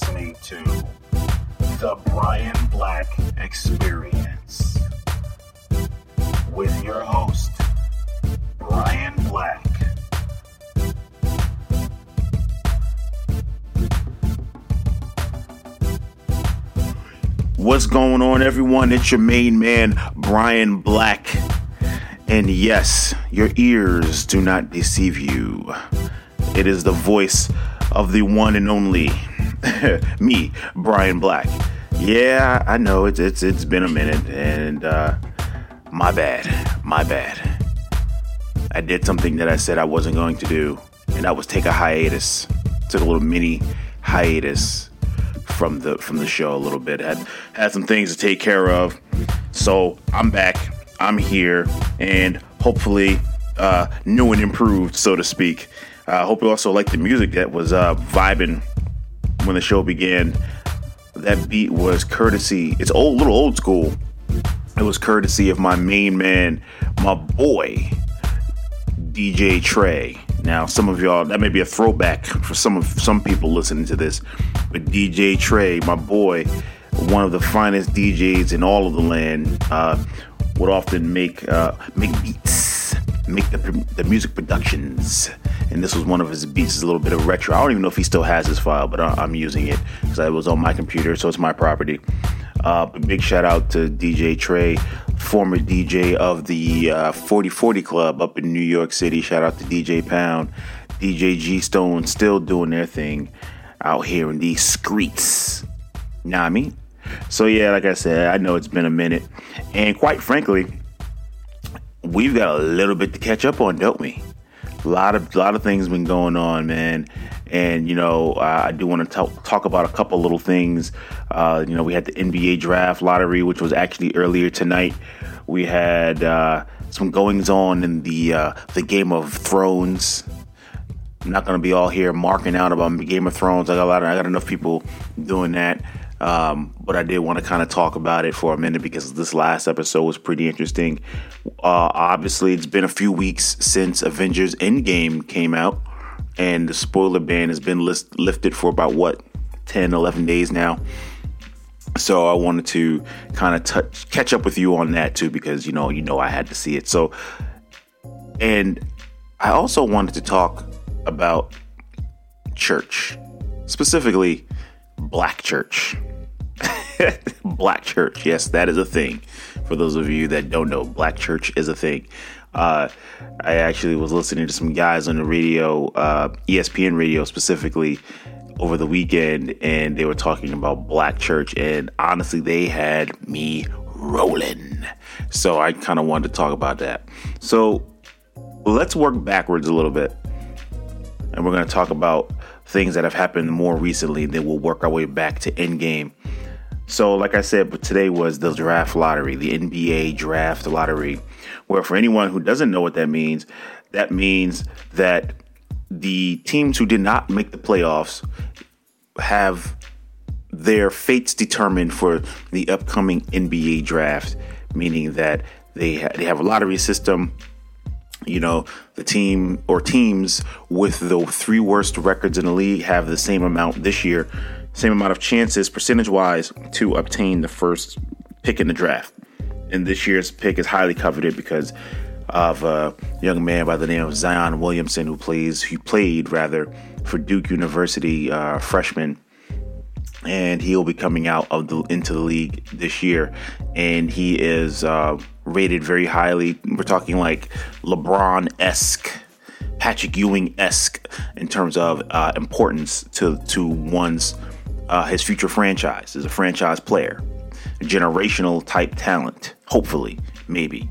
listening to The Brian Black Experience with your host, Brian Black. What's going on, everyone? It's your main man, Brian Black. And yes, your ears do not deceive you. It is the voice of the one and only me, Brian Black. Yeah, I know it's it's it's been a minute, and uh, my bad, my bad. I did something that I said I wasn't going to do, and that was take a hiatus. Took a little mini hiatus from the from the show a little bit. Had had some things to take care of, so I'm back. I'm here, and hopefully uh, new and improved, so to speak. I uh, hope you also like the music that was uh, vibing when the show began. That beat was courtesy. It's old, little old school. It was courtesy of my main man, my boy, DJ Trey. Now, some of y'all that may be a throwback for some of some people listening to this, but DJ Trey, my boy, one of the finest DJs in all of the land, uh, would often make uh, make beats, make the, the music productions and this was one of his beats. It's a little bit of retro. I don't even know if he still has his file, but I'm using it because it was on my computer, so it's my property. Uh, big shout out to DJ Trey, former DJ of the uh, 4040 Club up in New York City. Shout out to DJ Pound, DJ G Stone, still doing their thing out here in these streets. Know I mean? So yeah, like I said, I know it's been a minute, and quite frankly, we've got a little bit to catch up on, don't we? A lot of a lot of things been going on, man. And you know, uh, I do want to talk talk about a couple little things. Uh, you know, we had the NBA draft lottery, which was actually earlier tonight. We had uh, some goings on in the uh, the Game of Thrones. I'm not gonna be all here marking out about Game of Thrones. I got a lot. Of, I got enough people doing that. Um, but I did want to kind of talk about it for a minute because this last episode was pretty interesting. Uh, obviously, it's been a few weeks since Avengers Endgame came out, and the spoiler ban has been list- lifted for about what 10, 11 days now. So I wanted to kind of touch, catch up with you on that too, because you know, you know, I had to see it. So, and I also wanted to talk about church, specifically black church. black church. Yes, that is a thing. For those of you that don't know, black church is a thing. Uh, I actually was listening to some guys on the radio, uh, ESPN radio specifically, over the weekend, and they were talking about black church. And honestly, they had me rolling. So I kind of wanted to talk about that. So let's work backwards a little bit. And we're going to talk about things that have happened more recently. Then we'll work our way back to Endgame so, like I said, today was the draft lottery, the NBA draft lottery, where for anyone who doesn't know what that means, that means that the teams who did not make the playoffs have their fates determined for the upcoming NBA draft, meaning that they ha- they have a lottery system. You know, the team or teams with the three worst records in the league have the same amount this year same amount of chances percentage wise to obtain the first pick in the draft. And this year's pick is highly coveted because of a young man by the name of Zion Williamson who plays who played rather for Duke University uh, freshman and he'll be coming out of the into the league this year. And he is uh, rated very highly. We're talking like LeBron-esque Patrick Ewing-esque in terms of uh, importance to to one's uh, his future franchise as a franchise player, a generational type talent, hopefully, maybe.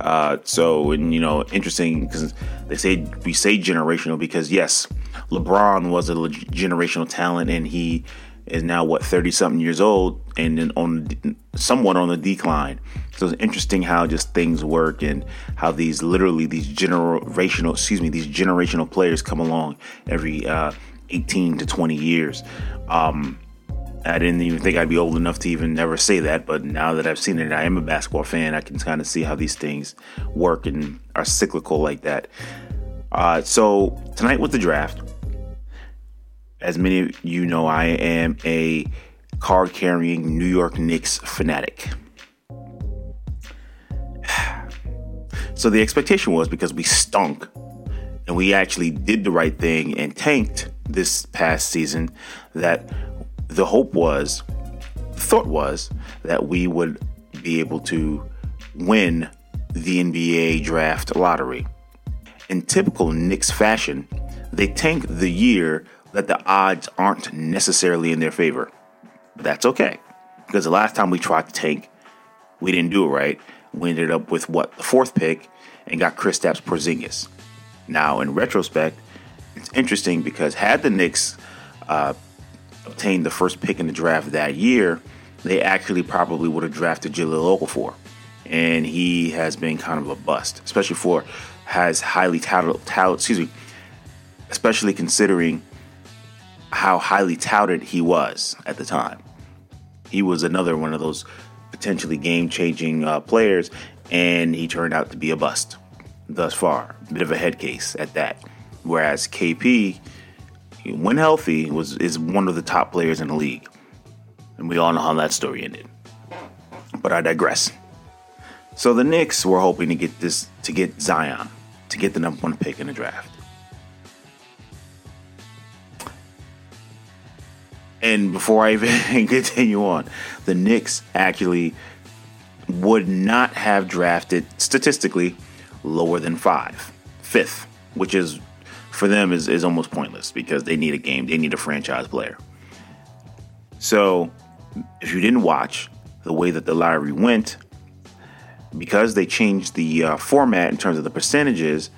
Uh, so, and you know, interesting because they say we say generational because yes, LeBron was a generational talent and he is now what 30 something years old and then on somewhat on the decline. So it's interesting how just things work and how these literally these generational excuse me these generational players come along every uh, 18 to 20 years. Um, I didn't even think I'd be old enough to even ever say that, but now that I've seen it, I am a basketball fan. I can kind of see how these things work and are cyclical like that. Uh, so tonight with the draft, as many of you know, I am a card carrying New York Knicks fanatic. So the expectation was because we stunk and we actually did the right thing and tanked this past season that the hope was, thought was, that we would be able to win the NBA draft lottery. In typical Knicks fashion, they tank the year that the odds aren't necessarily in their favor. But that's okay, because the last time we tried to tank, we didn't do it right we ended up with what the fourth pick and got Kristaps Porzingis. Now, in retrospect, it's interesting because had the Knicks uh, obtained the first pick in the draft that year, they actually probably would have drafted Jahlil Okafor, and he has been kind of a bust, especially for has highly touted excuse me, especially considering how highly touted he was at the time. He was another one of those potentially game changing uh, players, and he turned out to be a bust thus far. Bit of a head case at that. Whereas KP, when healthy, was is one of the top players in the league, and we all know how that story ended. But I digress. So the Knicks were hoping to get this to get Zion to get the number one pick in the draft. And before I even continue on, the Knicks actually would not have drafted statistically lower than five, fifth, which is for them is, is almost pointless because they need a game, they need a franchise player. So if you didn't watch the way that the lottery went, because they changed the uh, format in terms of the percentages,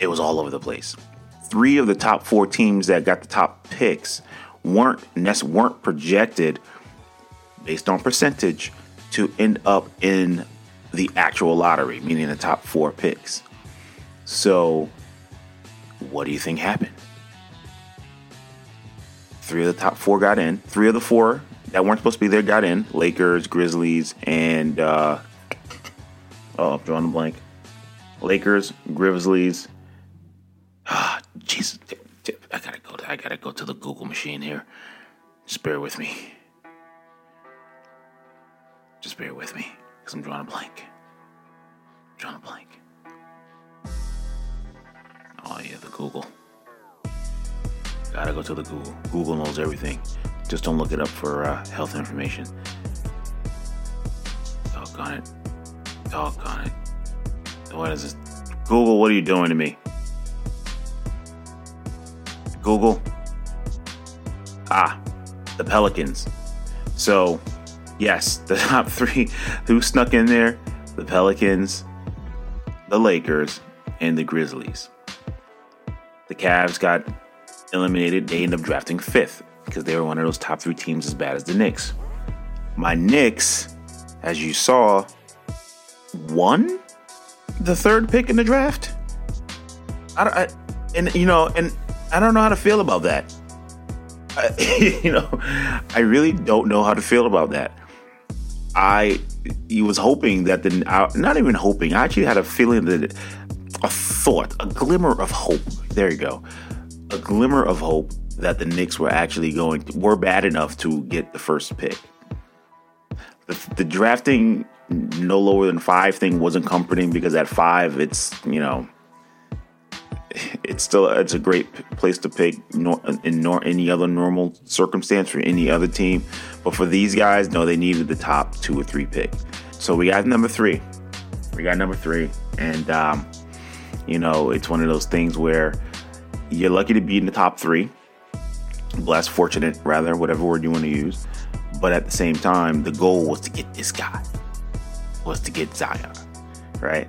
it was all over the place three of the top four teams that got the top picks weren't weren't projected based on percentage to end up in the actual lottery, meaning the top four picks. So, what do you think happened? Three of the top four got in. Three of the four that weren't supposed to be there got in. Lakers, Grizzlies, and uh, oh, I'm drawing a blank. Lakers, Grizzlies, Ah, Jesus, I gotta go. To, I gotta go to the Google machine here. Just bear with me. Just bear with me, cause I'm drawing a blank. Drawing a blank. Oh yeah, the Google. Gotta go to the Google. Google knows everything. Just don't look it up for uh, health information. Doggone it. Doggone it. What is this? Google, what are you doing to me? Google. Ah, the Pelicans. So, yes, the top three who snuck in there the Pelicans, the Lakers, and the Grizzlies. The Cavs got eliminated. They ended up drafting fifth because they were one of those top three teams as bad as the Knicks. My Knicks, as you saw, won the third pick in the draft. I, I and you know, and I don't know how to feel about that. I, you know, I really don't know how to feel about that. I he was hoping that the uh, not even hoping. I actually had a feeling that a thought, a glimmer of hope. There you go, a glimmer of hope that the Knicks were actually going were bad enough to get the first pick. The, the drafting no lower than five thing wasn't comforting because at five it's you know it's still it's a great place to pick in nor any other normal circumstance for any other team. But for these guys, no, they needed the top two or three pick. So we got number three. We got number three, and um, you know it's one of those things where you're lucky to be in the top three. Blessed, fortunate, rather, whatever word you want to use. But at the same time, the goal was to get this guy, was to get Zion, right?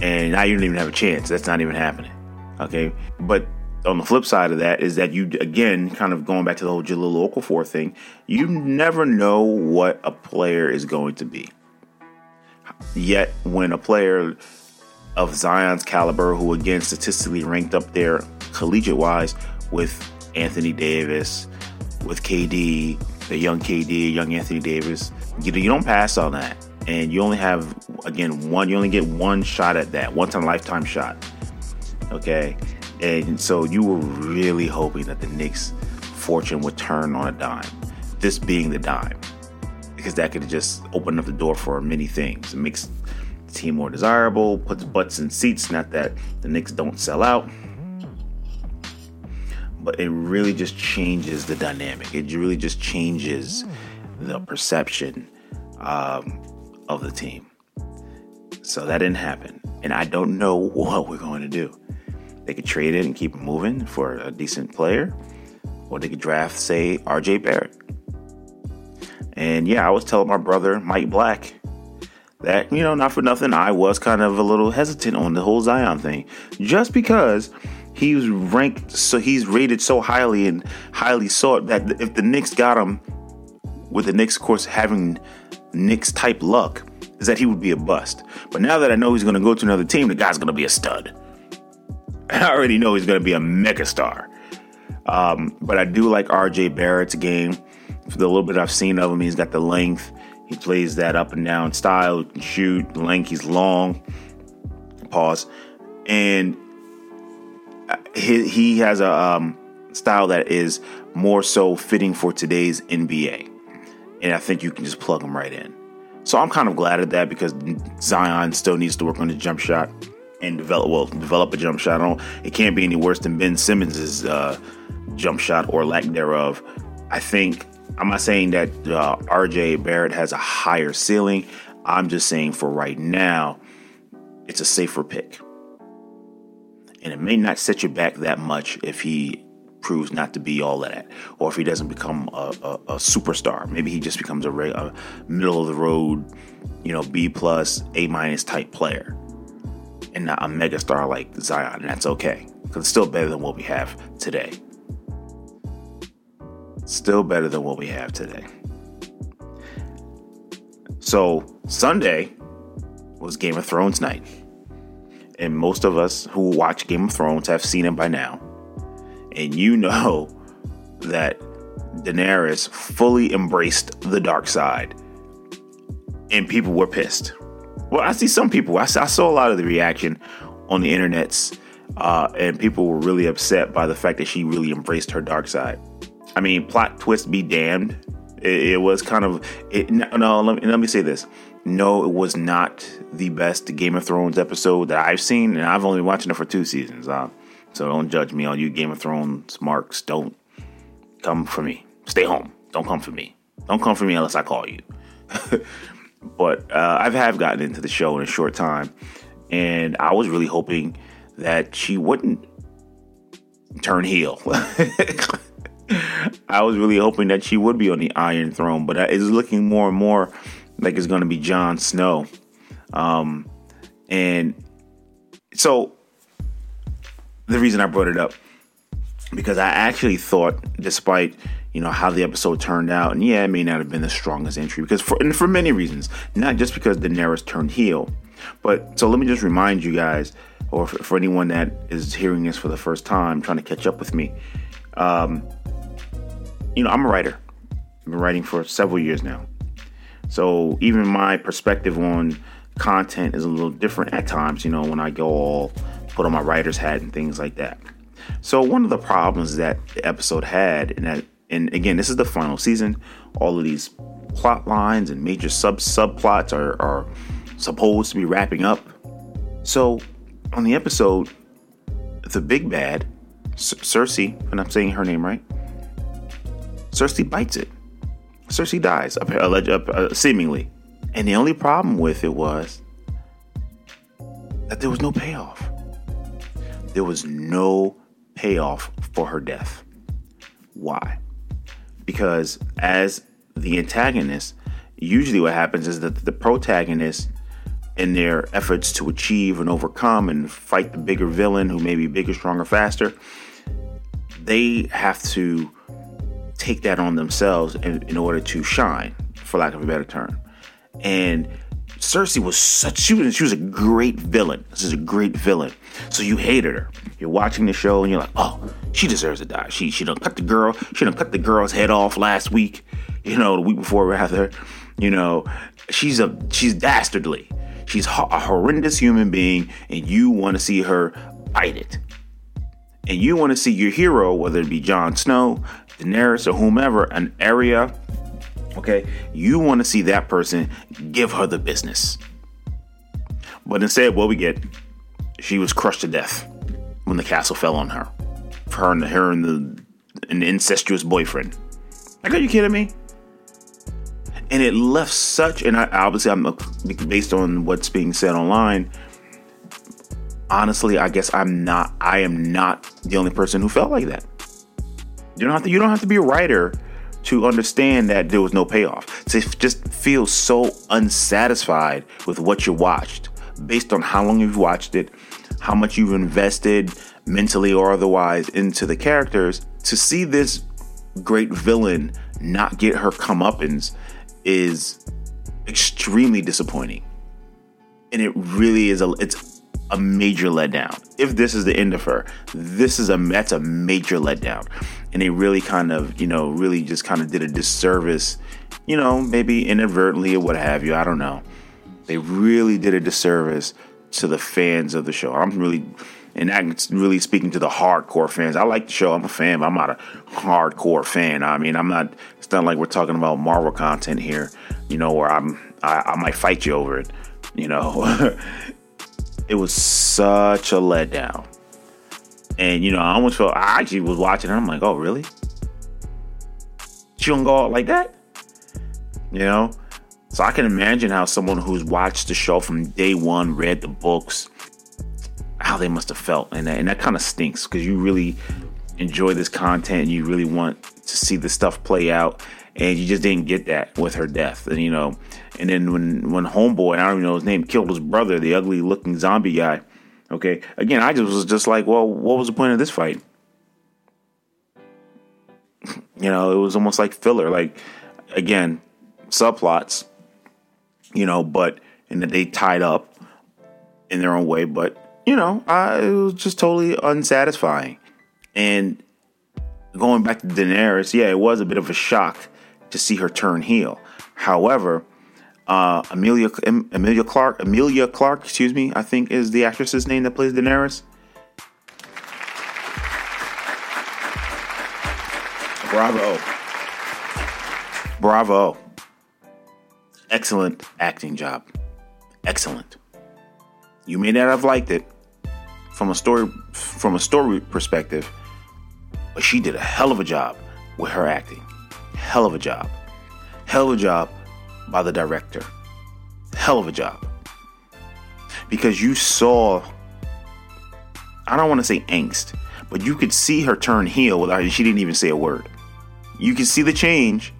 And now you don't even have a chance. That's not even happening. Okay. But on the flip side of that is that you, again, kind of going back to the whole Jahlil Okafor thing, you never know what a player is going to be. Yet, when a player of Zion's caliber, who again statistically ranked up there collegiate wise with Anthony Davis, with KD, the young KD, young Anthony Davis, you, you don't pass on that. And you only have, again, one, you only get one shot at that, once in a lifetime shot okay? And so you were really hoping that the Knicks' fortune would turn on a dime. This being the dime. Because that could just open up the door for many things. It makes the team more desirable, puts butts in seats, not that the Knicks don't sell out. But it really just changes the dynamic. It really just changes the perception um, of the team. So that didn't happen. And I don't know what we're going to do. They could trade it and keep it moving for a decent player, or they could draft, say, RJ Barrett. And yeah, I was telling my brother, Mike Black, that, you know, not for nothing, I was kind of a little hesitant on the whole Zion thing. Just because he was ranked, so he's rated so highly and highly sought that if the Knicks got him, with the Knicks, of course, having Knicks type luck, is that he would be a bust. But now that I know he's going to go to another team, the guy's going to be a stud. I already know he's going to be a megastar. Um, but I do like RJ Barrett's game. For the little bit I've seen of him, he's got the length. He plays that up and down style, can shoot, length, he's long. Pause. And uh, he, he has a um, style that is more so fitting for today's NBA. And I think you can just plug him right in. So I'm kind of glad at that because Zion still needs to work on the jump shot and develop well develop a jump shot. I it can't be any worse than Ben Simmons's uh, jump shot or lack thereof. I think I'm not saying that uh, RJ Barrett has a higher ceiling. I'm just saying for right now, it's a safer pick, and it may not set you back that much if he proves not to be all that, or if he doesn't become a, a, a superstar. Maybe he just becomes a, a middle of the road, you know, B plus, A minus type player and not a megastar like Zion, and that's okay because it's still better than what we have today. Still better than what we have today. So Sunday was Game of Thrones night, and most of us who watch Game of Thrones have seen it by now, and you know that Daenerys fully embraced the dark side, and people were pissed. Well, I see some people. I saw, a lot of the reaction on the internets, uh, and people were really upset by the fact that she really embraced her dark side. I mean, plot twist be damned. It, it was kind of it, no. Let me, let me say this. No, it was not the best Game of Thrones episode that I've seen, and I've only been watching it for two seasons. Uh, so don't judge me on you Game of Thrones marks. Don't come for me. Stay home. Don't come for me. Don't come for me unless I call you. but uh, I have gotten into the show in a short time, and I was really hoping that she wouldn't turn heel. I was really hoping that she would be on the Iron Throne, but it's looking more and more like it's going to be Jon Snow. Um, and so the reason I brought it up because I actually thought, despite you know how the episode turned out, and yeah, it may not have been the strongest entry because for and for many reasons, not just because Daenerys turned heel, but so let me just remind you guys, or for, for anyone that is hearing this for the first time, trying to catch up with me, um, you know, I'm a writer. I've been writing for several years now, so even my perspective on content is a little different at times. You know, when I go all put on my writer's hat and things like that. So one of the problems that the episode had, and that, and again, this is the final season. All of these plot lines and major sub subplots are, are supposed to be wrapping up. So on the episode, the big bad, C- Cersei, and I'm saying her name right, Cersei bites it. Cersei dies, uh, seemingly. And the only problem with it was that there was no payoff. There was no payoff for her death. Why? Because as the antagonist, usually what happens is that the protagonist, in their efforts to achieve and overcome and fight the bigger villain who may be bigger, stronger, faster, they have to take that on themselves in, in order to shine, for lack of a better term. And Cersei was such she was she was a great villain. This is a great villain. So you hated her. You're watching the show and you're like, oh, she deserves to die. She she done cut the girl. She done cut the girl's head off last week. You know, the week before rather. You know, she's a she's dastardly. She's a horrendous human being, and you want to see her bite it. and you want to see your hero, whether it be Jon Snow, Daenerys, or whomever, an area, okay, you want to see that person give her the business. But instead, what we get, she was crushed to death when the castle fell on her. For her and the, her and the, the incestuous boyfriend. Like, are you kidding me? And it left such, and I, obviously I'm uh, based on what's being said online. Honestly, I guess I'm not. I am not the only person who felt like that. You don't have to. You don't have to be a writer to understand that there was no payoff. To just feel so unsatisfied with what you watched, based on how long you've watched it, how much you've invested mentally or otherwise into the characters, to see this great villain not get her comeuppance is extremely disappointing. And it really is a it's a major letdown. If this is the end of her, this is a that's a major letdown. And they really kind of, you know, really just kind of did a disservice, you know, maybe inadvertently or what have you. I don't know. They really did a disservice to the fans of the show. I'm really and that's really speaking to the hardcore fans. I like the show. I'm a fan, but I'm not a hardcore fan. I mean, I'm not. It's not like we're talking about Marvel content here, you know, where I'm. I, I might fight you over it. You know, it was such a letdown, and you know, I almost felt. I actually was watching, and I'm like, oh, really? She don't go out like that, you know. So I can imagine how someone who's watched the show from day one, read the books, how they must have felt, and that, and that kind of stinks because you really enjoy this content and you really want to see the stuff play out, and you just didn't get that with her death, and you know, and then when when Homeboy, I don't even know his name, killed his brother, the ugly looking zombie guy. Okay, again, I just was just like, well, what was the point of this fight? you know, it was almost like filler, like again, subplots, you know, but and that they tied up in their own way, but you know, I, it was just totally unsatisfying. And going back to Daenerys, yeah, it was a bit of a shock to see her turn heel. However, uh, Amelia Emilia Clarke, Emilia Clarke, excuse me, I think is the actress's name that plays Daenerys. Bravo. Bravo. Excellent acting job. Excellent. You may not have liked it, from a story from a story perspective, but she did a hell of a job with her acting. Hell of a job. Hell of a job by the director. Hell of a job. Because you saw I don't want to say angst, but you could see her turn heel without she didn't even say a word. You could see the change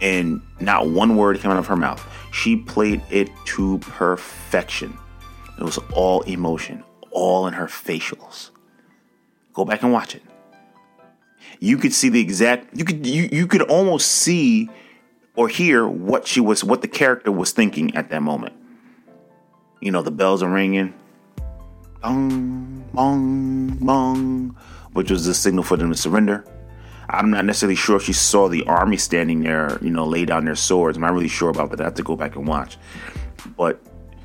and not one word came out of her mouth. She played it to perfection. It was all emotion, all in her facials. Go back and watch it. You could see the exact you could you, you could almost see or hear what she was what the character was thinking at that moment. You know, the bells are ringing. Bong, bong, bong, which was the signal for them to surrender. I'm not necessarily sure if she saw the army standing there, you know, lay down their swords. I'm not really sure about that. I have to go back and watch. But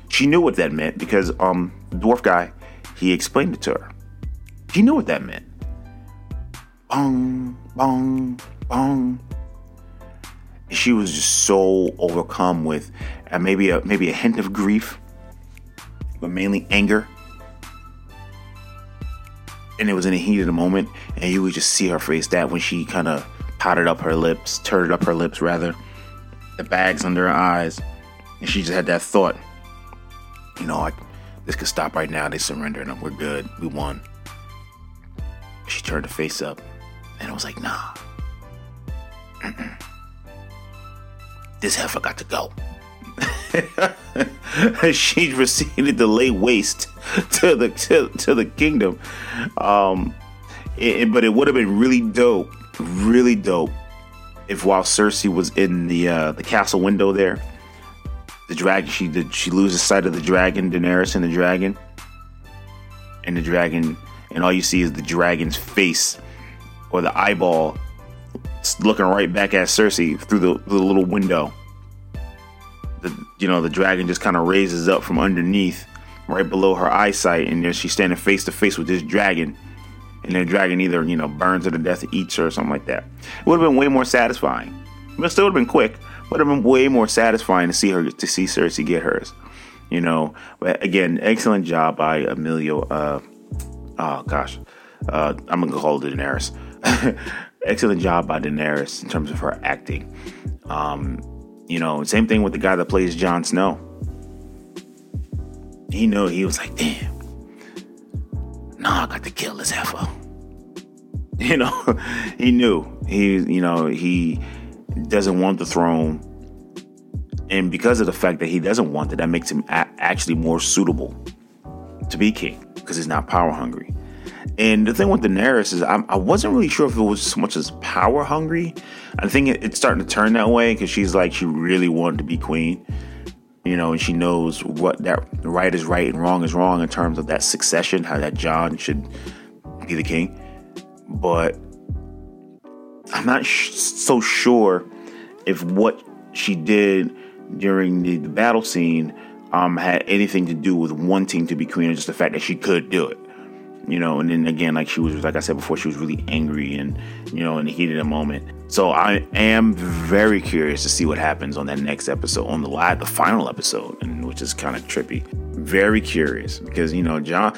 she knew what that meant because um dwarf guy he explained it to her. He knew what that meant. Bong, bong, bong. She was just so overcome with uh, maybe a maybe a hint of grief, but mainly anger. And it was in the heat of the moment, and you would just see her face that when she kind of powdered up her lips, turned up her lips rather, the bags under her eyes, and she just had that thought, you know, this could stop right now. They surrendered and we're good. We won. She turned her face up and I was like, nah. This heifer got to go. she proceeded to lay waste to the to, to the kingdom. Um, it, but it would have been really dope, really dope, if while Cersei was in the uh, the castle window there, the dragon she did she loses sight of the dragon daenerys and the dragon and the dragon and all you see is the dragon's face or the eyeball looking right back at cersei through the, the little window the you know the dragon just kind of raises up from underneath right below her eyesight and there she's standing face to face with this dragon and the dragon either you know burns her to death, eats her, or something like that. It would have been way more satisfying. But still would have been quick. Would have been way more satisfying to see her to see Cersei get hers. You know, but again, excellent job by Emilio. Uh, oh gosh, uh, I'm gonna call it Daenerys. excellent job by Daenerys in terms of her acting. Um, you know, same thing with the guy that plays Jon Snow. He knew he was like, damn, no, I got to kill this heifer. You know, he knew he, you know, he doesn't want the throne, and because of the fact that he doesn't want it, that makes him a- actually more suitable to be king because he's not power hungry. And the thing with Daenerys is, I, I wasn't really sure if it was so much as power hungry. I think it, it's starting to turn that way because she's like she really wanted to be queen, you know, and she knows what that right is right and wrong is wrong in terms of that succession, how that Jon should be the king. But I'm not sh- so sure if what she did during the, the battle scene um, had anything to do with wanting to be queen, or just the fact that she could do it you know and then again like she was like i said before she was really angry and you know in the heat of the moment. So i am very curious to see what happens on that next episode on the live the final episode and which is kind of trippy. Very curious because you know jon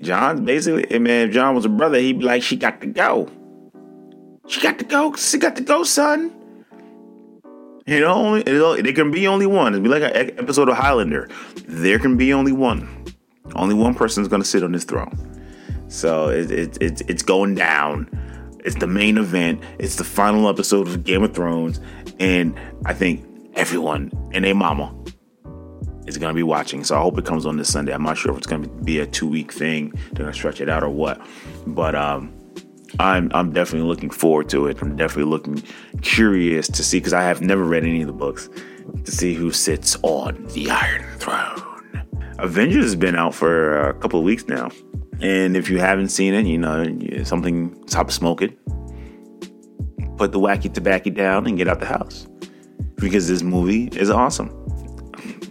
jon's basically I mean, if jon was a brother he'd be like she got to go. She got to go. She got to go son. You know only there can be only one. It'd be like an episode of highlander. There can be only one. Only one person is going to sit on this throne so it, it, it, it's going down. It's the main event. It's the final episode of Game of Thrones. And I think everyone and their mama is going to be watching. So I hope it comes on this Sunday. I'm not sure if it's going to be a two week thing. They're going to stretch it out or what. But um, I'm, I'm definitely looking forward to it. I'm definitely looking curious to see, because I have never read any of the books, to see who sits on the Iron Throne. Avengers has been out for a couple of weeks now. And if you haven't seen it, you know, something, stop smoking, put the wacky tobacco down and get out the house. Because this movie is awesome.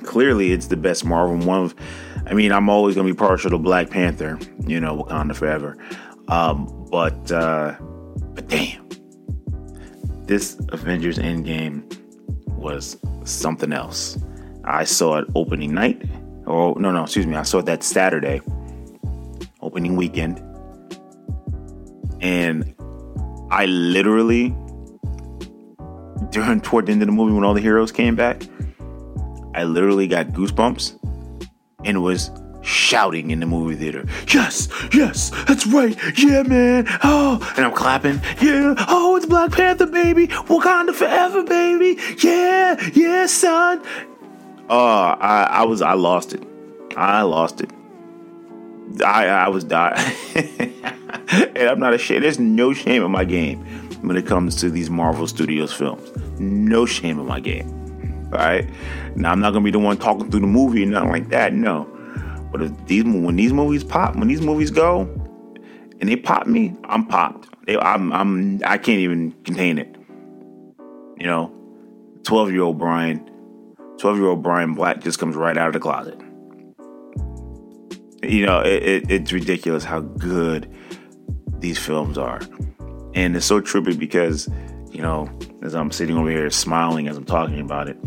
Clearly, it's the best Marvel one of, I mean, I'm always going to be partial to Black Panther, you know, Wakanda Forever. Um, but, uh, but damn, this Avengers Endgame was something else. I saw it opening night. Or, no, no, excuse me. I saw it that Saturday opening weekend. And I literally, during toward the end of the movie when all the heroes came back, I literally got goosebumps and was shouting in the movie theater. Yes, yes, that's right. Yeah, man. Oh, and I'm clapping. Yeah. Oh, it's Black Panther, baby. Wakanda forever, baby. Yeah, yeah, son. Oh, I, I was, I lost it. I lost it. I, I was dying. and I'm not ashamed. There's no shame in my game when it comes to these Marvel Studios films. No shame in my game. All right. Now I'm not gonna be the one talking through the movie and nothing like that. No. But if these when these movies pop, when these movies go, and they pop me, I'm popped. They, I'm I'm I can't even contain it. You know, twelve year old Brian, twelve year old Brian Black just comes right out of the closet you know, it, it, it's ridiculous how good these films are. And it's so trippy because, you know, as I'm sitting over here smiling as I'm talking about it,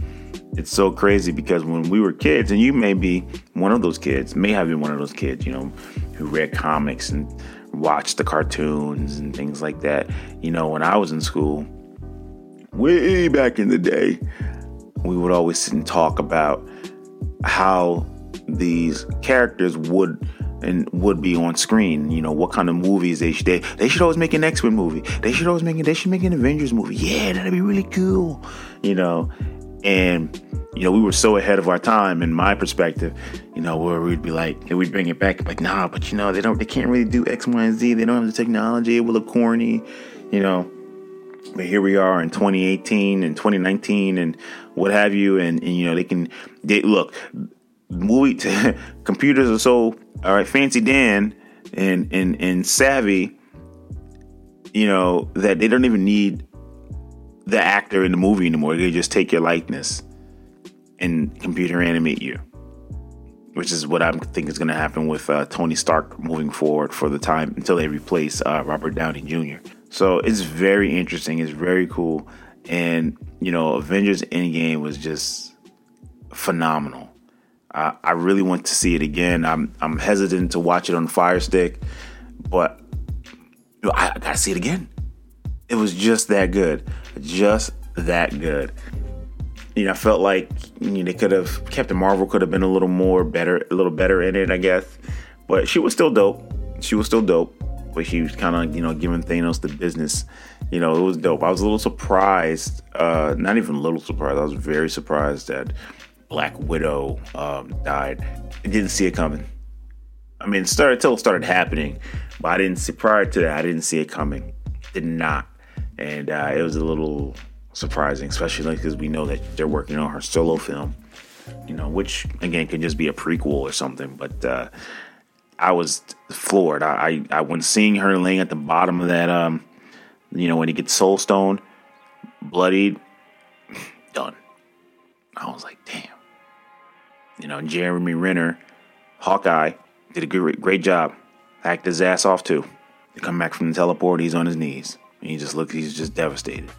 it's so crazy because when we were kids, and you may be one of those kids, may have been one of those kids, you know, who read comics and watched the cartoons and things like that. You know, when I was in school, way back in the day, we would always sit and talk about how these characters would and would be on screen. You know what kind of movies they should they, they should always make an X Men movie. They should always make they should make an Avengers movie. Yeah, that'd be really cool. You know, and you know we were so ahead of our time in my perspective. You know where we'd be like, and we'd bring it back like, nah, but you know they don't they can't really do X, Y, and Z. They don't have the technology. It will look corny. You know. But here we are in 2018 and 2019 and what have you, and, and you know they can. They look movie computers are so all right fancy Dan and and and savvy, you know that they don't even need the actor in the movie anymore. They just take your likeness and computer animate you. which is what I think is going to happen with uh, Tony Stark moving forward for the time until they replace uh, Robert Downey Jr. So it's very interesting. It's very cool, and you know, Avengers Endgame was just phenomenal. Uh, I really want to see it again. I'm I'm hesitant to watch it on Fire Stick, but I, I gotta see it again. It was just that good, just that good you know, I felt like you know, they could have Captain Marvel could have been a little more better, a little better in it, I guess. But she was still dope. She was still dope, but she was kind of you know giving Thanos the business. You know, it was dope. I was a little surprised, uh, not even a little surprised. I was very surprised that Black Widow um, died. I didn't see it coming. I mean, it started until it started happening, but I didn't see prior to that. I didn't see it coming. Did not, and uh, it was a little surprising, especially because we know that they're working on her solo film, you know, which again can just be a prequel or something. But uh, I was floored. I, I, I when seeing her laying at the bottom of that, um, you know, when he gets soul stone, bloodied, done. I was like, damn. You know, Jeremy Renner, Hawkeye, did a great, great job. Hacked his ass off too. To come back from the teleport, he's on his knees. And he just looks, he's just devastated.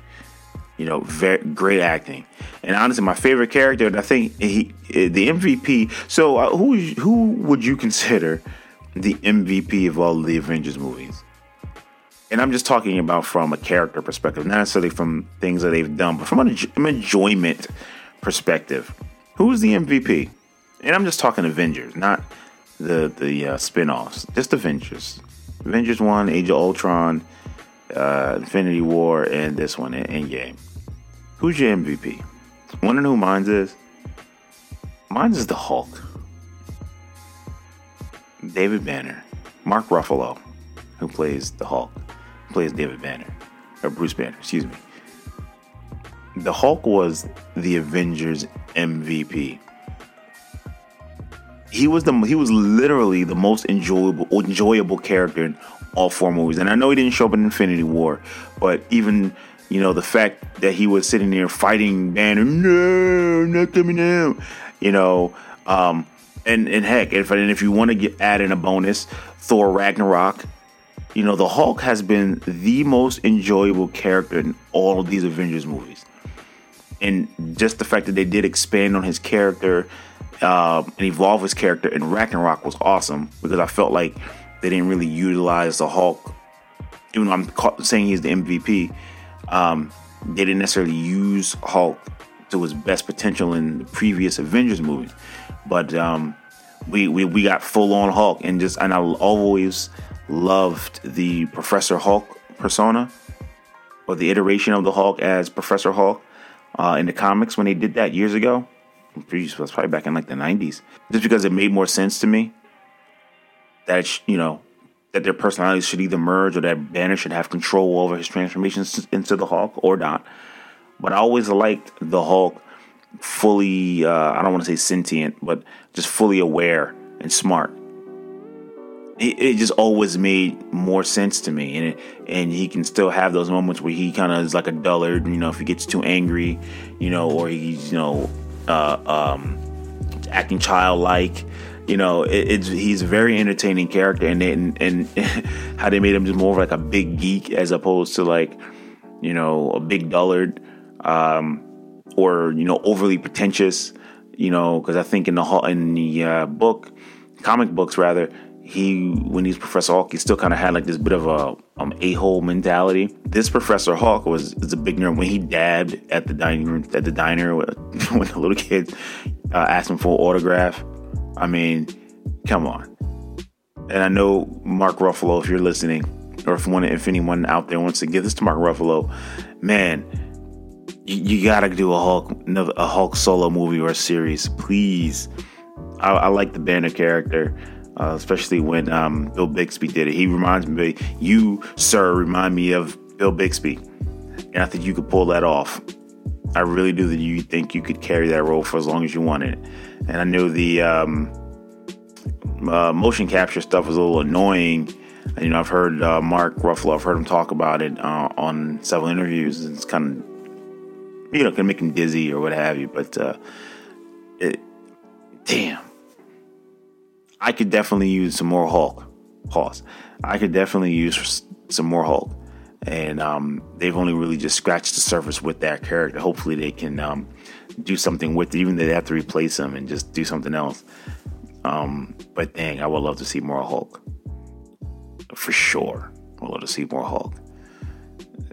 You know, very great acting, and honestly, my favorite character. And I think he, the MVP. So, uh, who who would you consider the MVP of all of the Avengers movies? And I'm just talking about from a character perspective, not necessarily from things that they've done, but from an enjoyment perspective. Who's the MVP? And I'm just talking Avengers, not the the uh, spin-offs. Just Avengers. Avengers 1, Age of Ultron, uh, Infinity War, and this one, Endgame. Who's your MVP? Wanna know who mine is? Mine is the Hulk. David Banner. Mark Ruffalo, who plays the Hulk, plays David Banner. Or Bruce Banner, excuse me. The Hulk was the Avengers MVP. He was the he was literally the most enjoyable enjoyable character in all four movies. And I know he didn't show up in Infinity War, but even you know the fact that he was sitting there fighting Banner, no, not coming out. You know, um, and and heck, if and if you want to get add in a bonus, Thor Ragnarok. You know, the Hulk has been the most enjoyable character in all of these Avengers movies, and just the fact that they did expand on his character uh, and evolve his character in Ragnarok was awesome because I felt like they didn't really utilize the Hulk. Even though I'm saying he's the MVP, um, they didn't necessarily use Hulk to his best potential in the previous Avengers movie. But um, we, we we got full on Hulk, and just and I always loved the Professor Hulk persona or the iteration of the Hulk as Professor Hulk uh, in the comics when they did that years ago. It was probably back in like the 90s. Just because it made more sense to me that you know that their personalities should either merge or that Banner should have control over his transformations into the Hulk or not. But I always liked the Hulk fully, uh, I don't want to say sentient, but just fully aware and smart. It, it, just always made more sense to me, and it, and he can still have those moments where he kind of is like a dullard, you know, if he gets too angry, you know, or he's you know uh, um, acting childlike you know, it, it's he's a very entertaining character, and and, and how they made him just more of like a big geek as opposed to like, you know, a big dullard, um, or you know, overly pretentious. You know, because I think in the in the uh, book, comic books rather, he when he's Professor Hulk, he still kind of had like this bit of a um, a hole mentality. This Professor Hulk was is a big nerd when he dabbed at the dining room at the diner when, when the little kids uh, asked him for an autograph. I mean, come on. And I know Mark Ruffalo, if you're listening, or if one, if anyone out there wants to give this to Mark Ruffalo, man, you, you gotta do a Hulk, a Hulk solo movie or series, please. I, I like the Banner character. Uh, especially when um, Bill Bixby did it. He reminds me, you, sir, remind me of Bill Bixby. And I think you could pull that off. I really do that you think you could carry that role for as long as you wanted and I knew the um, uh, motion capture stuff was a little annoying. You know, I've heard uh, Mark Ruffalo, I've heard him talk about it uh, on several interviews. It's kind of, you know, can make him dizzy or what have you. But uh, it, damn, I could definitely use some more Hulk. Pause. I could definitely use some more Hulk, and um, they've only really just scratched the surface with that character. Hopefully, they can um, do something with it, even though they have to replace him and just do something else. Um, but dang, I would love to see more Hulk for sure. I would love to see more Hulk.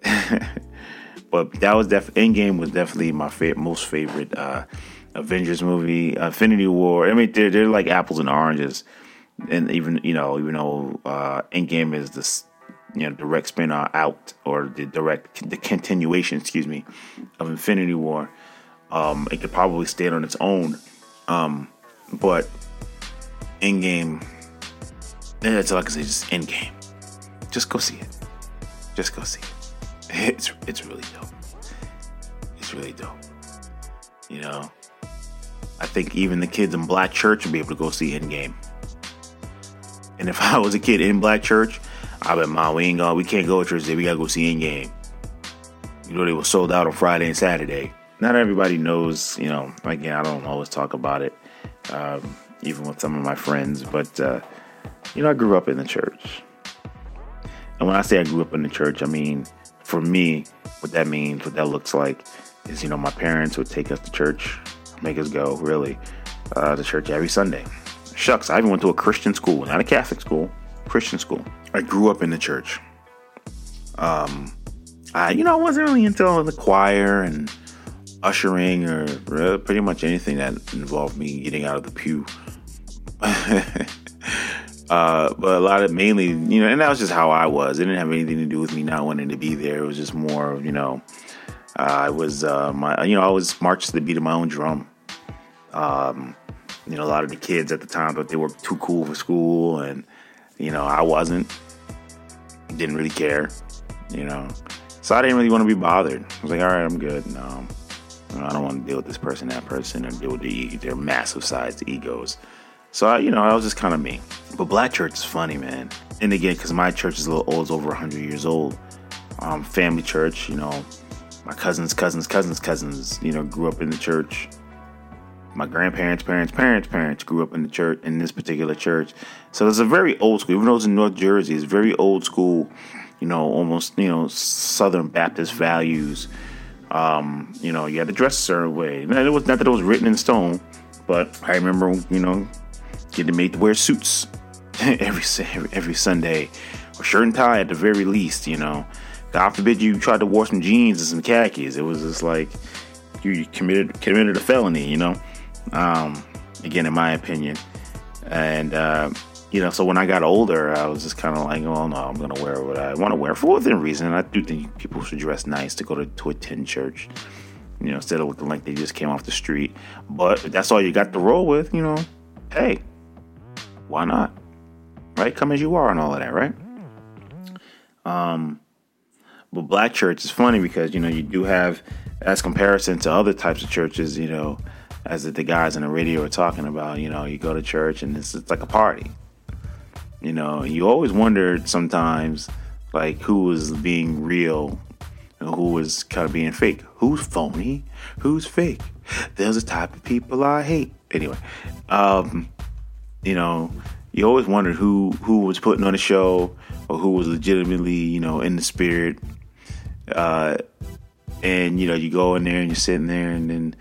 but that was def Endgame was definitely my fa- most favorite uh, Avengers movie. Infinity War. I mean, they're they're like apples and oranges, and even you know even though uh, Endgame is this you know direct spin out or the direct the continuation, excuse me, of Infinity War. Um, it could probably stand on its own, um, but Endgame. That's all I can say. Just Endgame. Just go see it. Just go see it. It's it's really dope. It's really dope. You know, I think even the kids in Black Church would be able to go see Endgame. And if I was a kid in Black Church, I'd be, Mom, we ain't going, we can't go to church today. We gotta go see Endgame. You know, they were sold out on Friday and Saturday. Not everybody knows, you know, again, I don't always talk about it, um, even with some of my friends, but, uh, you know, I grew up in the church. And when I say I grew up in the church, I mean, for me, what that means, what that looks like, is, you know, my parents would take us to church, make us go, really, uh, to church every Sunday. Shucks, I even went to a Christian school, not a Catholic school, Christian school. I grew up in the church. Um, I, you know, I wasn't really into the choir and ushering or pretty much anything that involved me getting out of the pew. uh, but a lot of mainly, you know, and that was just how I was. It didn't have anything to do with me not wanting to be there. It was just more, you know, uh, I was, uh, my, you know, I was marched to the beat of my own drum. Um, you know, a lot of the kids at the time thought they were too cool for school, and you know, I wasn't. Didn't really care, you know. So I didn't really want to be bothered. I was like, all right, I'm good. No, I don't want to deal with this person, that person, and deal with the, their massive sized egos. So I, you know, I was just kind of me. But Black Church is funny, man. And again, because my church is a little old, it's over 100 years old. Um, family church, you know, my cousins, cousins, cousins, cousins, you know, grew up in the church my grandparents, parents, parents, parents grew up in the church in this particular church. So it's a very old school. Even though it's in North Jersey, it's very old school. You know, almost you know Southern Baptist values. Um, you know, you had to dress a certain way. And it was not that it was written in stone, but I remember you know getting made to wear suits every every Sunday, or shirt and tie at the very least. You know, God forbid you tried to wear some jeans and some khakis. It was just like you committed committed a felony. You know. Um, again, in my opinion, and uh, you know, so when I got older, I was just kind of like, oh no, I'm gonna wear what I want to wear for within reason. I do think people should dress nice to go to to attend church. You know, instead of looking like they just came off the street. But that's all you got to roll with, you know, hey, why not? Right? Come as you are and all of that, right? Um, but black church is funny because you know you do have, as comparison to other types of churches, you know, as the guys on the radio are talking about. You know, you go to church and it's, it's like a party. You know, you always wondered sometimes, like who was being real and who was kind of being fake. Who's phony? Who's fake? There's a type of people I hate. Anyway, um, you know, you always wondered who who was putting on the show or who was legitimately, you know, in the spirit. Uh, and you know, you go in there and you're sitting there, and then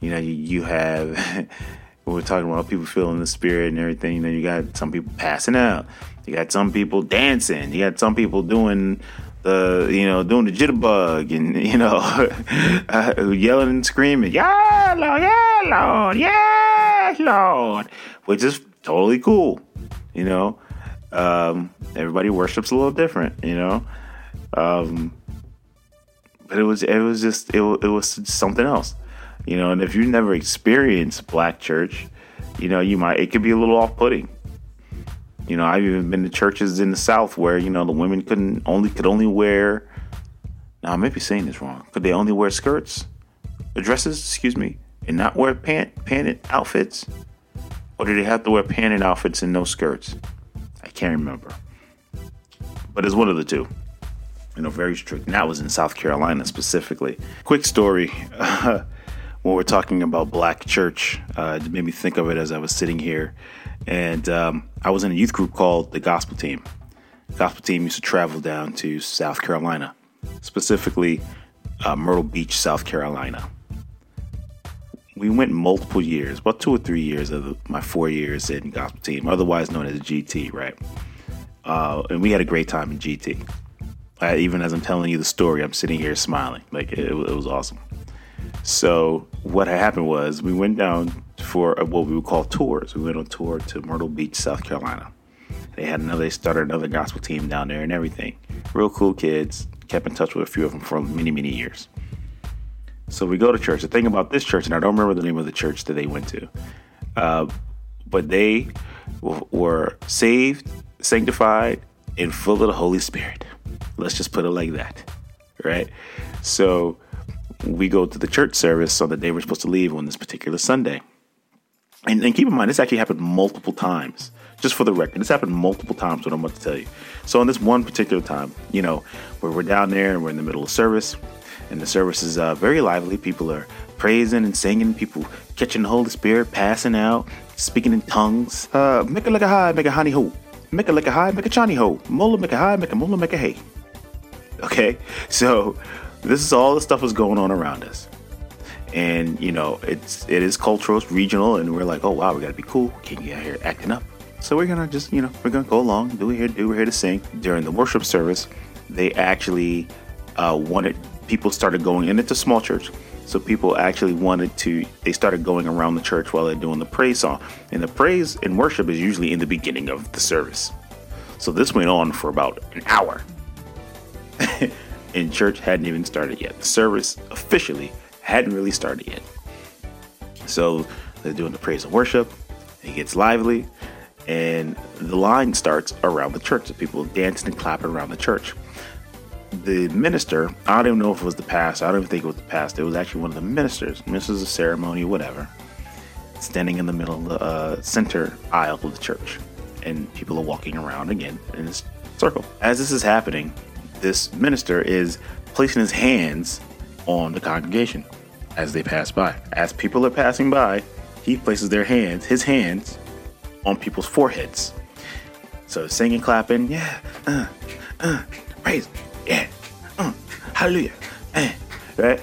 you know, you, you have we're talking about people feeling the spirit and everything. You know, you got some people passing out. You got some people dancing. You got some people doing the, you know, doing the jitterbug and, you know, yelling and screaming, yeah, Lord, yeah, Lord, yeah, Lord, which is totally cool. You know, um, everybody worships a little different, you know. Um, but it was, it was just, it, it was something else you know, and if you've never experienced black church, you know, you might, it could be a little off putting. You know, I've even been to churches in the South where, you know, the women couldn't only, could only wear, now I may be saying this wrong. Could they only wear skirts, dresses, excuse me, and not wear pant, panted outfits? Or did they have to wear panted outfits and no skirts? I can't remember. But it's one of the two you know, very strict. And that was in South Carolina specifically. Quick story. when we're talking about black church, uh, it made me think of it as I was sitting here. And um, I was in a youth group called the Gospel Team. The Gospel Team used to travel down to South Carolina, specifically uh, Myrtle Beach, South Carolina. We went multiple years, about two or three years of my four years in Gospel Team, otherwise known as GT, right? Uh, and we had a great time in GT. I, even as I'm telling you the story, I'm sitting here smiling. Like it, it was awesome. So what happened was we went down for what we would call tours. We went on tour to Myrtle Beach, South Carolina. They had another, they started another gospel team down there and everything. Real cool kids. Kept in touch with a few of them for many, many years. So we go to church. The thing about this church, and I don't remember the name of the church that they went to, uh, but they w- were saved, sanctified, and full of the Holy Spirit. Let's just put it like that, right? So we go to the church service on the day we're supposed to leave on this particular Sunday. And, and keep in mind, this actually happened multiple times. Just for the record, this happened multiple times. What I'm about to tell you. So on this one particular time, you know, where we're down there and we're in the middle of service, and the service is uh, very lively. People are praising and singing. People catching the Holy Spirit, passing out, speaking in tongues. Uh, make a like a high, make a honey ho. Make a like a high, make a chani ho. Mola make a high, make a mola make a hey. Okay, so this is all the stuff that's going on around us and you know it's it is cultural it's regional and we're like oh wow we gotta be cool can't get out here acting up so we're gonna just you know we're gonna go along do we here do we're here to sing during the worship service they actually uh, wanted people started going and it's a small church so people actually wanted to they started going around the church while they're doing the praise song and the praise and worship is usually in the beginning of the service so this went on for about an hour and church hadn't even started yet. The service officially hadn't really started yet. So they're doing the praise and worship. It gets lively, and the line starts around the church. The people dancing and clapping around the church. The minister, I don't even know if it was the pastor. I don't even think it was the pastor. It was actually one of the ministers. Ministers of ceremony, whatever, standing in the middle of the uh, center aisle of the church, and people are walking around again in this circle. As this is happening, this minister is placing his hands on the congregation as they pass by. As people are passing by, he places their hands, his hands, on people's foreheads. So singing, clapping, yeah, uh, uh, praise, yeah, uh, hallelujah, eh, right?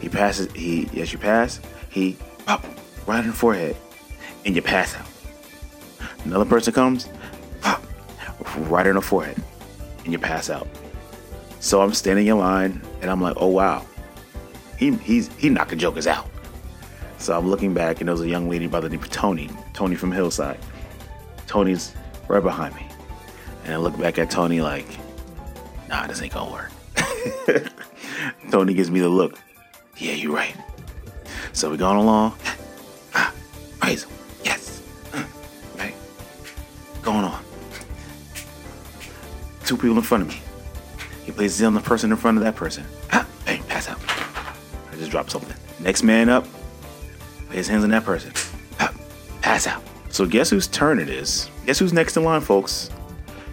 He passes, he, as you pass, he pop right in the forehead, and you pass out. Another person comes, pop, right in the forehead and you pass out. So I'm standing in line and I'm like, oh wow, he he's he knocking jokers out. So I'm looking back and there was a young lady by the name of Tony, Tony from Hillside. Tony's right behind me. And I look back at Tony like, nah, this ain't gonna work. Tony gives me the look. Yeah, you're right. So we're going along. Ah, praise him. Yes. Right. Going on two people in front of me. He places it on the person in front of that person. Ah, bang, pass out. I just dropped something. Next man up, lay his hands on that person. Ah, pass out. So guess whose turn it is? Guess who's next in line, folks?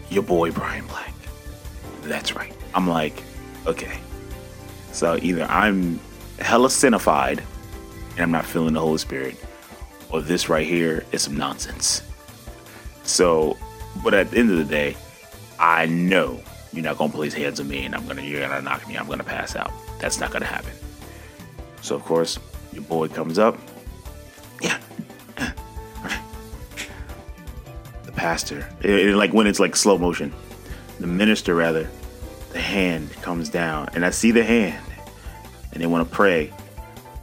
Your boy Brian Black. That's right. I'm like, okay. So either I'm hella cinefied and I'm not feeling the Holy Spirit, or this right here is some nonsense. So, but at the end of the day, I know you're not gonna place hands on me and I'm gonna you're gonna knock me, I'm gonna pass out. That's not gonna happen. So of course, your boy comes up. Yeah. The pastor, it, it, like when it's like slow motion, the minister rather, the hand comes down, and I see the hand, and they want to pray,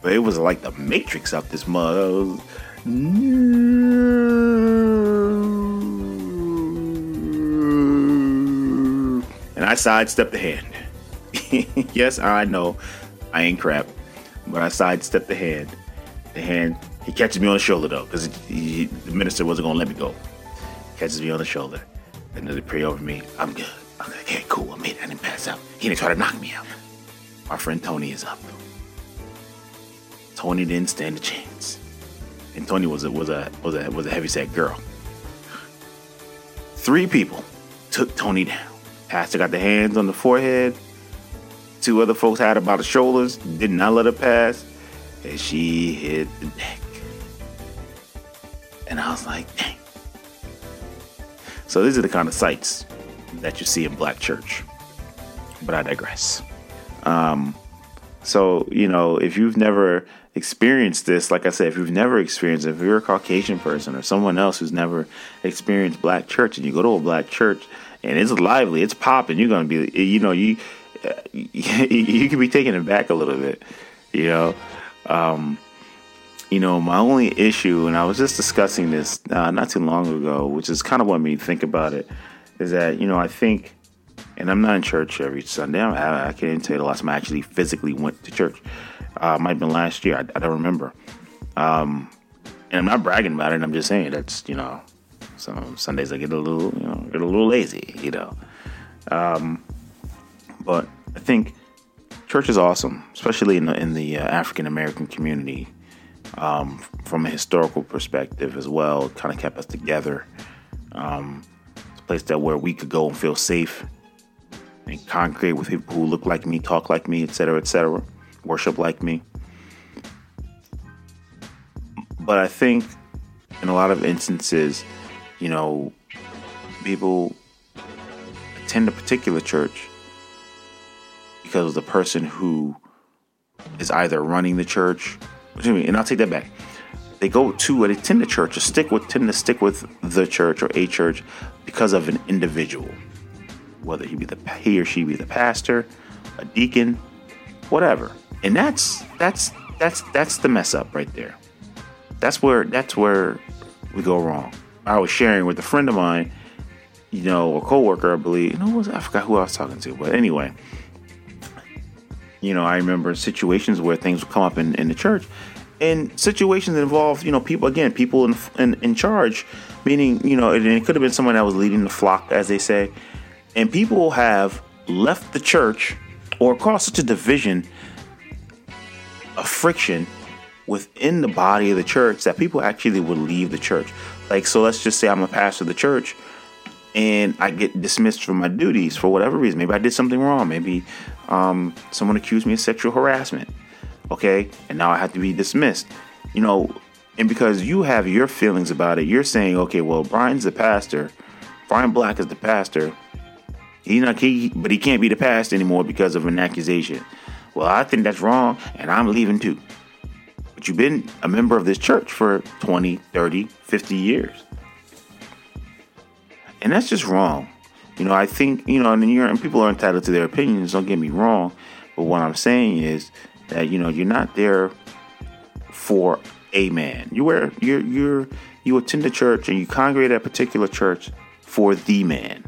but it was like the Matrix up this mug. and I sidestepped the hand. yes, I know I ain't crap, but I sidestepped the hand. The hand, he catches me on the shoulder though, because the minister wasn't gonna let me go. Catches me on the shoulder, and then they pray over me. I'm good. I'm okay, cool. I made it. I didn't pass out. He didn't try to knock me out. My friend Tony is up. Tony didn't stand a chance, and Tony was a was a was a was a heavyset girl. Three people took Tony down. Pastor got the hands on the forehead. Two other folks had about the shoulders, did not let her pass. and she hit the deck. And I was like, dang. So these are the kind of sights that you see in black church. But I digress. Um, so, you know, if you've never experienced this, like I said, if you've never experienced it, if you're a Caucasian person or someone else who's never experienced black church and you go to a black church and it's lively, it's popping, you're going to be, you know, you, you can be taken aback a little bit, you know. Um, you know, my only issue, and I was just discussing this uh, not too long ago, which is kind of what made me think about it, is that, you know, I think and I'm not in church every Sunday. I, I can't tell you the last time I actually physically went to church. Uh, might have been last year. I, I don't remember. Um, and I'm not bragging about it. I'm just saying that's you know, some Sundays I get a little you know get a little lazy, you know. Um, but I think church is awesome, especially in the in the uh, African American community. Um, from a historical perspective as well, kind of kept us together. Um, a place that where we could go and feel safe and congregate with people who look like me, talk like me, etc., etc., worship like me. But I think in a lot of instances, you know, people attend a particular church because of the person who is either running the church, and I'll take that back. They go to they attend the church or stick with tend to stick with the church or a church because of an individual whether he be the he or she be the pastor, a deacon, whatever. And that's that's that's that's the mess up right there. That's where that's where we go wrong. I was sharing with a friend of mine, you know, a coworker, I believe. You know, I forgot who I was talking to, but anyway, you know, I remember situations where things would come up in, in the church, and situations that involve, you know, people again, people in, in in charge, meaning, you know, it, it could have been someone that was leading the flock, as they say, and people have left the church or caused such a division, a friction within the body of the church that people actually would leave the church. Like, so let's just say I'm a pastor of the church and I get dismissed from my duties for whatever reason. Maybe I did something wrong. Maybe um, someone accused me of sexual harassment. Okay. And now I have to be dismissed. You know, and because you have your feelings about it, you're saying, okay, well, Brian's the pastor. Brian Black is the pastor. He's not he, but he can't be the pastor anymore because of an accusation. Well, I think that's wrong, and I'm leaving too. But you've been a member of this church for 20, 30, 50 years. And that's just wrong. You know, I think, you know, and, and people are entitled to their opinions, don't get me wrong. But what I'm saying is that, you know, you're not there for a man. You wear you're you're you attend a church and you congregate at a particular church for the man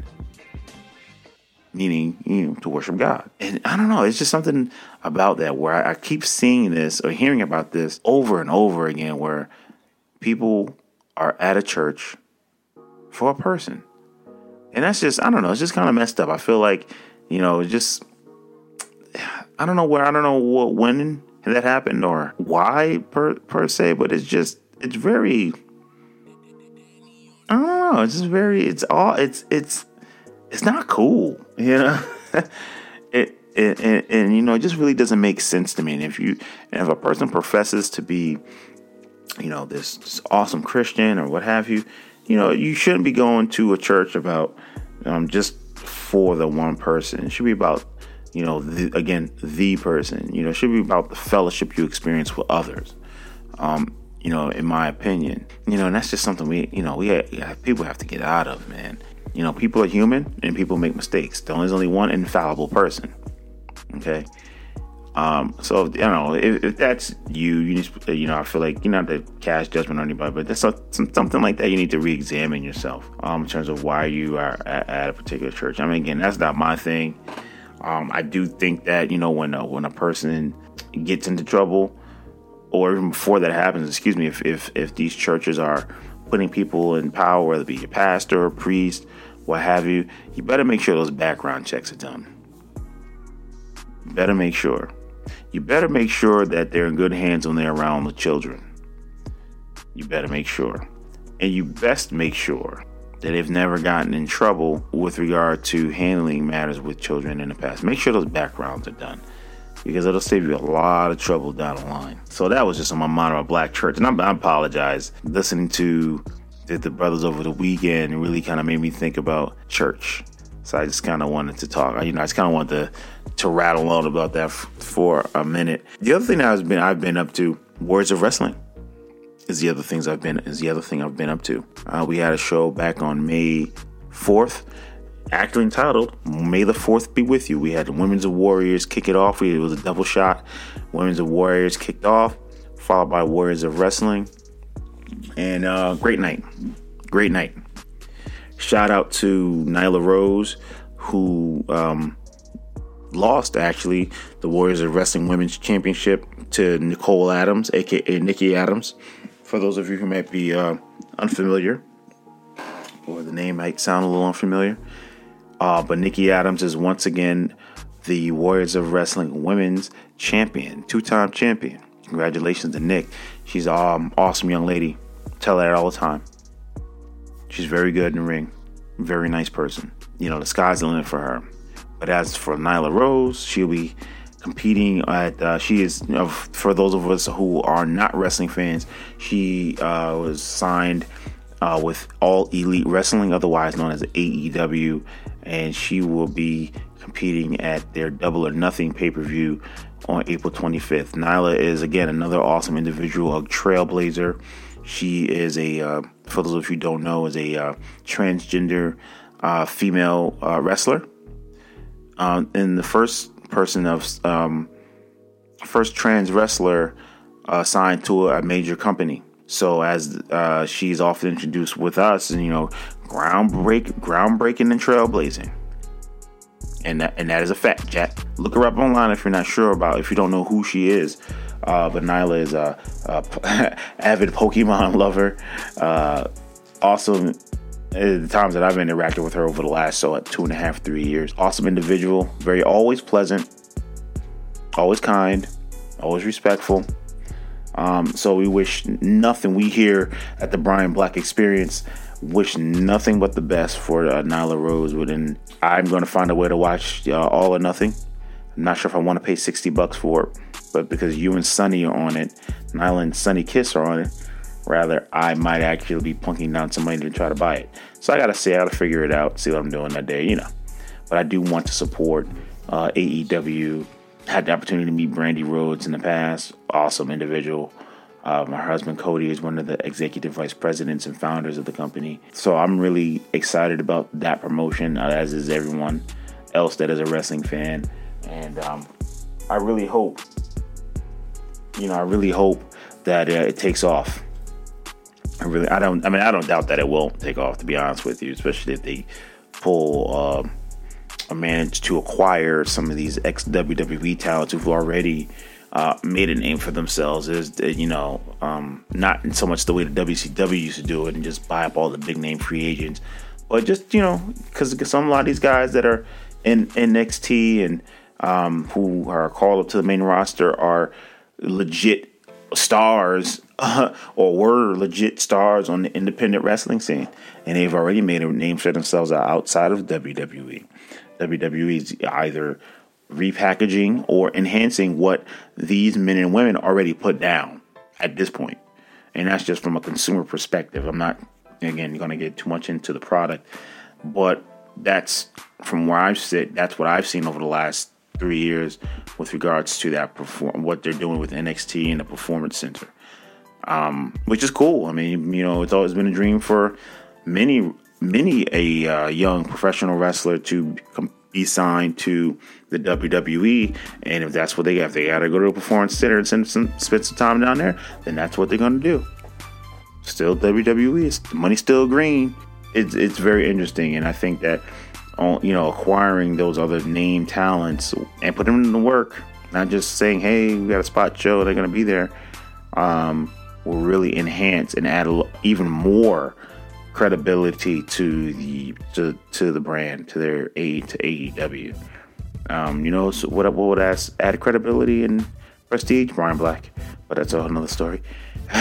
meaning you know to worship God. And I don't know, it's just something about that where I, I, keep seeing this or hearing about this over and over again, where people are at a church for a person, and that's just I don't know, it's just kind of messed up. I feel like you know, just I don't know where I don't know what when that happened or why per per se, but it's just it's very. I don't know. It's just very. It's all. It's it's it's not cool, you know. it, it and, and, you know it just really doesn't make sense to me. And if you and if a person professes to be, you know, this, this awesome Christian or what have you, you know, you shouldn't be going to a church about um, just for the one person. It should be about you know, the, again, the person. You know, it should be about the fellowship you experience with others. Um, you know, in my opinion, you know, and that's just something we, you know, we have, people have to get out of, man. You know, people are human and people make mistakes. There's only one infallible person. Okay. Um, so you know, if, if, that's you, you to, you know, I feel like you're not to cast judgment on anybody, but that's something like that. You need to re-examine yourself um, in terms of why you are at, at, a particular church. I mean, again, that's not my thing. Um, I do think that you know when a, when a person gets into trouble, or even before that happens, excuse me, if if, if these churches are putting people in power, whether it be a pastor or priest, what have you, you better make sure those background checks are done. better make sure. You better make sure that they're in good hands when they're around the children. You better make sure. And you best make sure that they've never gotten in trouble with regard to handling matters with children in the past. Make sure those backgrounds are done. because it'll save you a lot of trouble down the line. So that was just on my mind about Black Church, and I, I apologize. Listening to the, the brothers over the weekend really kind of made me think about church. So I just kind of wanted to talk. You know, I just kind of wanted to to rattle on about that f- for a minute. The other thing I've been I've been up to, Warriors of Wrestling, is the other things I've been is the other thing I've been up to. Uh, we had a show back on May fourth actor entitled May the Fourth Be With You. We had the Women's of Warriors kick it off. It was a double shot. Women's of Warriors kicked off, followed by Warriors of Wrestling. And uh, great night. Great night. Shout out to Nyla Rose, who um, lost actually the Warriors of Wrestling Women's Championship to Nicole Adams, aka Nikki Adams. For those of you who might be uh, unfamiliar, or the name might sound a little unfamiliar, uh, but Nikki Adams is once again the Warriors of Wrestling Women's Champion, two-time champion. Congratulations to Nick. She's an um, awesome young lady. Tell her all the time. She's very good in the ring. Very nice person. You know, the sky's the limit for her. But as for Nyla Rose, she'll be competing at. Uh, she is you know, for those of us who are not wrestling fans. She uh, was signed uh, with All Elite Wrestling, otherwise known as AEW, and she will be competing at their Double or Nothing pay per view on April 25th. Nyla is again another awesome individual, a trailblazer. She is a, uh, for those of you who don't know, is a uh, transgender uh, female uh, wrestler. Um, and the first person of um, first trans wrestler uh, signed to a major company. So as uh, she's often introduced with us, and you know, groundbreak, groundbreaking and trailblazing, and that and that is a fact. Jack, look her up online if you're not sure about, if you don't know who she is. Uh, but Nyla is a, a avid Pokemon lover. Uh, awesome. The times that I've interacted with her over the last so two and a half, three years. Awesome individual, very always pleasant, always kind, always respectful. Um, so we wish nothing. We here at the Brian Black Experience wish nothing but the best for uh, Nyla Rosewood, and I'm going to find a way to watch uh, All or Nothing. I'm not sure if I want to pay 60 bucks for it, but because you and Sunny are on it, Nyla and Sunny Kiss are on it, rather I might actually be punking down somebody to try to buy it. So I got to see I gotta figure it out, see what I'm doing that day, you know. But I do want to support uh, AEW had the opportunity to meet Brandi Rhodes in the past. Awesome individual. Uh, my husband Cody is one of the executive vice presidents and founders of the company. So I'm really excited about that promotion, uh, as is everyone else that is a wrestling fan. And um, I really hope, you know, I really hope that uh, it takes off. I really, I don't, I mean, I don't doubt that it will take off, to be honest with you, especially if they pull. Uh, managed to acquire some of these ex WWE talents who've already uh, made a name for themselves. Is you know um, not so much the way the WCW used to do it and just buy up all the big name free agents, but just you know because some a lot of these guys that are in NXT and um, who are called up to the main roster are legit stars uh, or were legit stars on the independent wrestling scene, and they've already made a name for themselves outside of WWE. WWE is either repackaging or enhancing what these men and women already put down at this point. And that's just from a consumer perspective. I'm not, again, going to get too much into the product, but that's from where I sit, that's what I've seen over the last three years with regards to that perform what they're doing with NXT and the Performance Center, um, which is cool. I mean, you know, it's always been a dream for many many a uh, young professional wrestler to be signed to the WWE. And if that's what they if they got to go to a performance center and spend some, spend some time down there, then that's what they're to do. Still WWE, money's still green. It's, it's very interesting. And I think that, you know, acquiring those other name talents and putting them to work, not just saying, hey, we got a spot show, they're going to be there, um, will really enhance and add a, even more credibility to the to, to the brand, to their aid to AEW. Um, you know, so what what would add, add credibility and prestige? Brian Black, but that's another story.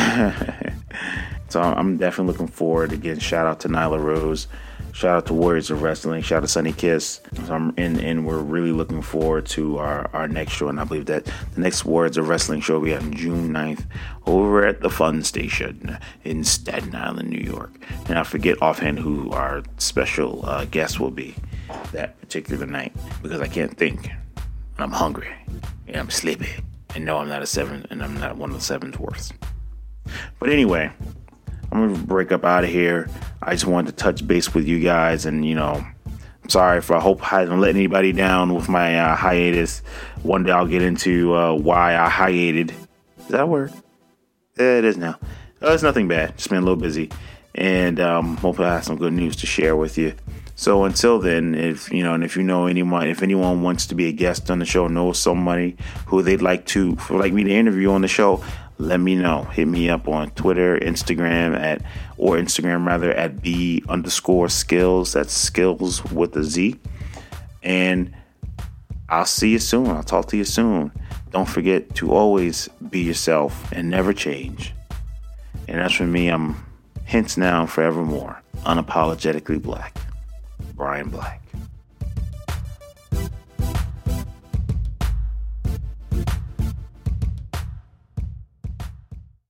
so I'm definitely looking forward. Again, shout out to Nyla Rose. Shout out to Warriors of Wrestling. Shout out to Sunny Kiss. So and, and we're really looking forward to our, our next show. And I believe that the next Warriors of Wrestling show will be on June 9th over at the Fun Station in Staten Island, New York. And I forget offhand who our special uh, guest will be that particular night because I can't think. And I'm hungry and I'm sleepy. And no, I'm not a seven, and I'm not one of the seven worst. But anyway, I'm gonna break up out of here. I just wanted to touch base with you guys, and you know, I'm sorry for I hope I haven't let anybody down with my uh, hiatus. One day I'll get into uh, why I hiated. Is that word? Yeah, it is now. Oh, it's nothing bad. Just been a little busy, and um, hopefully I have some good news to share with you. So until then, if you know, and if you know anyone, if anyone wants to be a guest on the show, knows somebody who they'd like to, like me to interview on the show, let me know. Hit me up on Twitter, Instagram at, or Instagram rather at b underscore skills. That's skills with a Z. And I'll see you soon. I'll talk to you soon. Don't forget to always be yourself and never change. And as for me, I'm hence now and forevermore unapologetically black. Brian Black.